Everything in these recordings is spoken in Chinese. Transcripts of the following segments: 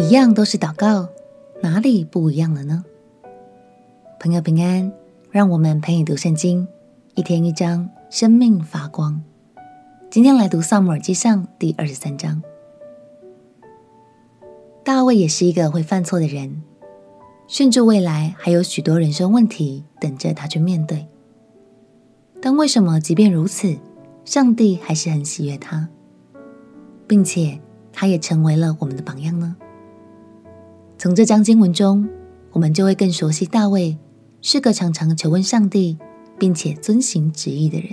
一样都是祷告，哪里不一样了呢？朋友平安，让我们陪你读圣经，一天一章，生命发光。今天来读《撒母耳记上》第二十三章。大卫也是一个会犯错的人，甚至未来还有许多人生问题等着他去面对。但为什么即便如此，上帝还是很喜悦他，并且他也成为了我们的榜样呢？从这章经文中，我们就会更熟悉大卫是个常常求问上帝，并且遵行旨意的人。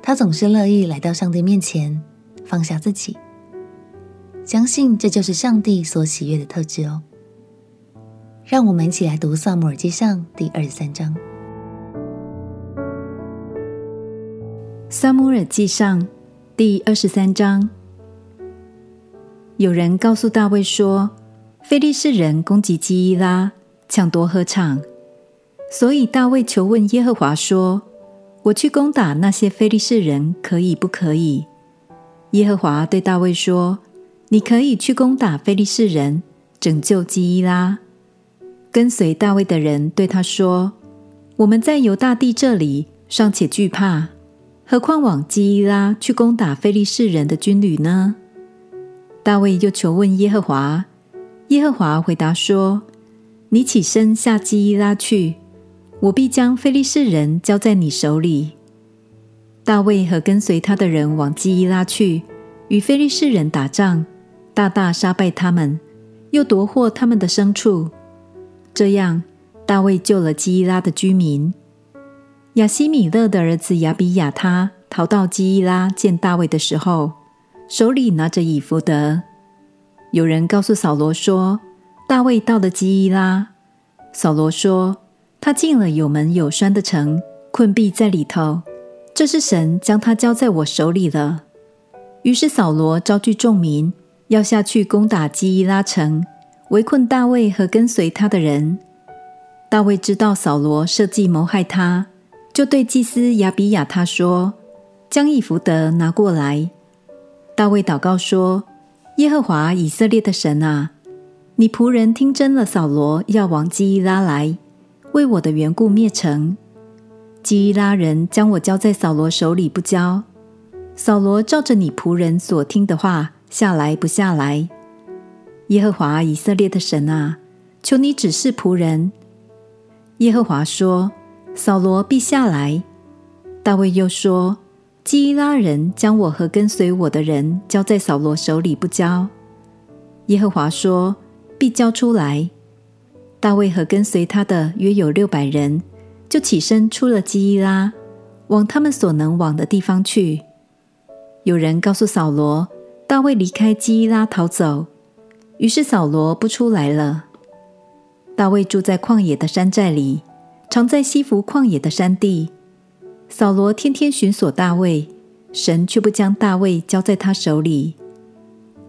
他总是乐意来到上帝面前，放下自己。相信这就是上帝所喜悦的特质哦。让我们一起来读《撒母耳记上》第二十三章。《撒母耳记上》第二十三章，有人告诉大卫说，非利士人攻击基伊拉，抢夺禾场，所以大卫求问耶和华说：“我去攻打那些非利士人，可以不可以？”耶和华对大卫说。你可以去攻打非利士人，拯救基伊拉。跟随大卫的人对他说：“我们在犹大地这里尚且惧怕，何况往基伊拉去攻打非利士人的军旅呢？”大卫又求问耶和华，耶和华回答说：“你起身下基伊拉去，我必将非利士人交在你手里。”大卫和跟随他的人往基伊拉去，与非利士人打仗。大大杀败他们，又夺获他们的牲畜。这样，大卫救了基伊拉的居民。亚希米勒的儿子亚比亚他逃到基伊拉见大卫的时候，手里拿着以弗得。有人告诉扫罗说，大卫到了基伊拉。扫罗说，他进了有门有栓的城，困毙在里头。这是神将他交在我手里了。于是扫罗招聚众民。要下去攻打基伊拉城，围困大卫和跟随他的人。大卫知道扫罗设计谋害他，就对祭司亚比亚他说：“将以弗德拿过来。”大卫祷告说：“耶和华以色列的神啊，你仆人听真了，扫罗要往基伊拉来，为我的缘故灭城。基伊拉人将我交在扫罗手里不交，扫罗照着你仆人所听的话。”下来不下来？耶和华以色列的神啊，求你指示仆人。耶和华说：“扫罗必下来。”大卫又说：“基伊拉人将我和跟随我的人交在扫罗手里不交。”耶和华说：“必交出来。”大卫和跟随他的约有六百人，就起身出了基伊拉，往他们所能往的地方去。有人告诉扫罗。大卫离开基伊拉逃走，于是扫罗不出来了。大卫住在旷野的山寨里，常在西弗旷野的山地。扫罗天天寻索大卫，神却不将大卫交在他手里。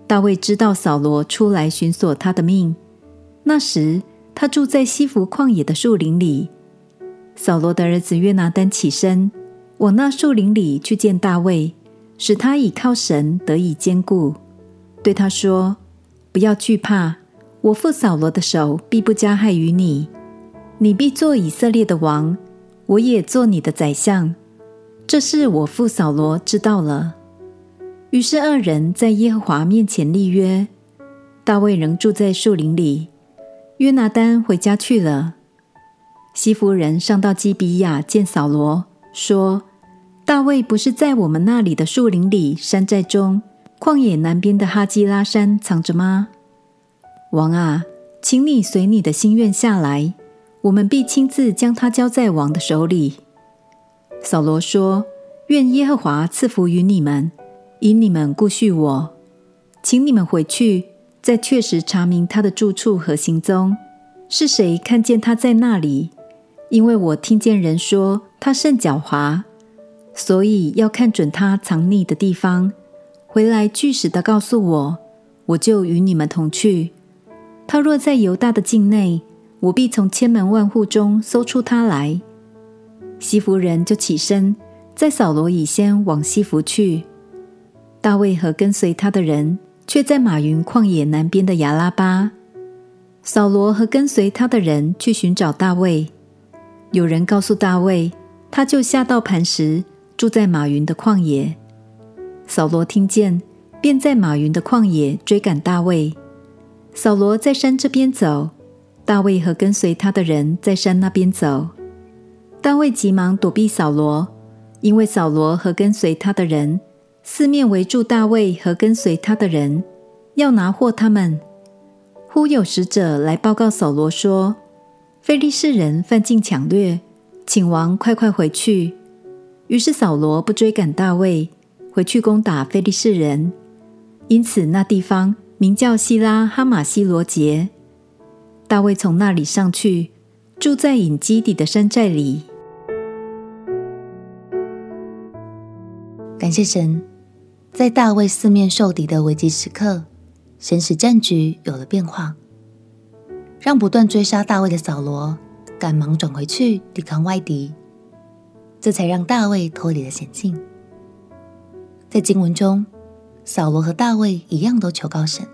大卫知道扫罗出来寻索他的命，那时他住在西弗旷野的树林里。扫罗的儿子约拿单起身，往那树林里去见大卫。使他倚靠神得以坚固，对他说：“不要惧怕，我父扫罗的手必不加害于你，你必做以色列的王，我也做你的宰相。这事我父扫罗知道了。”于是二人在耶和华面前立约。大卫仍住在树林里，约拿单回家去了。西弗人上到基比亚见扫罗，说。大卫不是在我们那里的树林里、山寨中、旷野南边的哈基拉山藏着吗？王啊，请你随你的心愿下来，我们必亲自将他交在王的手里。扫罗说：“愿耶和华赐福于你们，以你们顾恤我。请你们回去，再确实查明他的住处和行踪，是谁看见他在那里？因为我听见人说他甚狡猾。”所以要看准他藏匿的地方，回来据实的告诉我，我就与你们同去。他若在犹大的境内，我必从千门万户中搜出他来。西弗人就起身，在扫罗以先往西弗去。大卫和跟随他的人却在马云旷野南边的亚拉巴。扫罗和跟随他的人去寻找大卫。有人告诉大卫，他就下到磐石，住在马云的旷野。扫罗听见，便在马云的旷野追赶大卫。扫罗在山这边走，大卫和跟随他的人在山那边走。大卫急忙躲避扫罗，因为扫罗和跟随他的人四面围住大卫和跟随他的人，要拿获他们。忽有使者来报告扫罗说。非利士人犯境抢掠，请王快快回去。于是扫罗不追赶大卫，回去攻打非利士人。因此那地方名叫西拉哈马西罗杰。大卫从那里上去，住在隐基底的山寨里。感谢神，在大卫四面受敌的危机时刻，神使战局有了变化。让不断追杀大卫的扫罗赶忙转回去抵抗外敌，这才让大卫脱离了险境。在经文中，扫罗和大卫一样都求告神，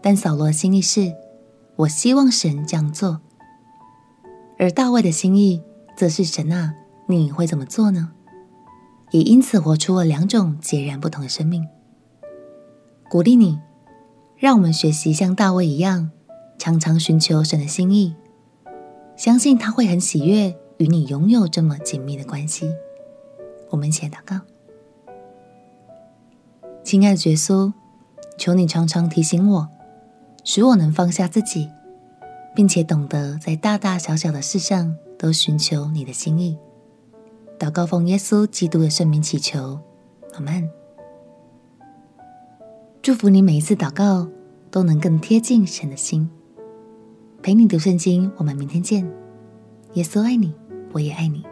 但扫罗的心意是：我希望神这样做；而大卫的心意则是：神啊，你会怎么做呢？也因此活出了两种截然不同的生命。鼓励你，让我们学习像大卫一样。常常寻求神的心意，相信他会很喜悦与你拥有这么紧密的关系。我们一起来祷告，亲爱的耶稣，求你常常提醒我，使我能放下自己，并且懂得在大大小小的事上都寻求你的心意。祷告奉耶稣基督的圣名祈求，阿门。祝福你每一次祷告都能更贴近神的心。陪你读圣经，我们明天见。耶稣爱你，我也爱你。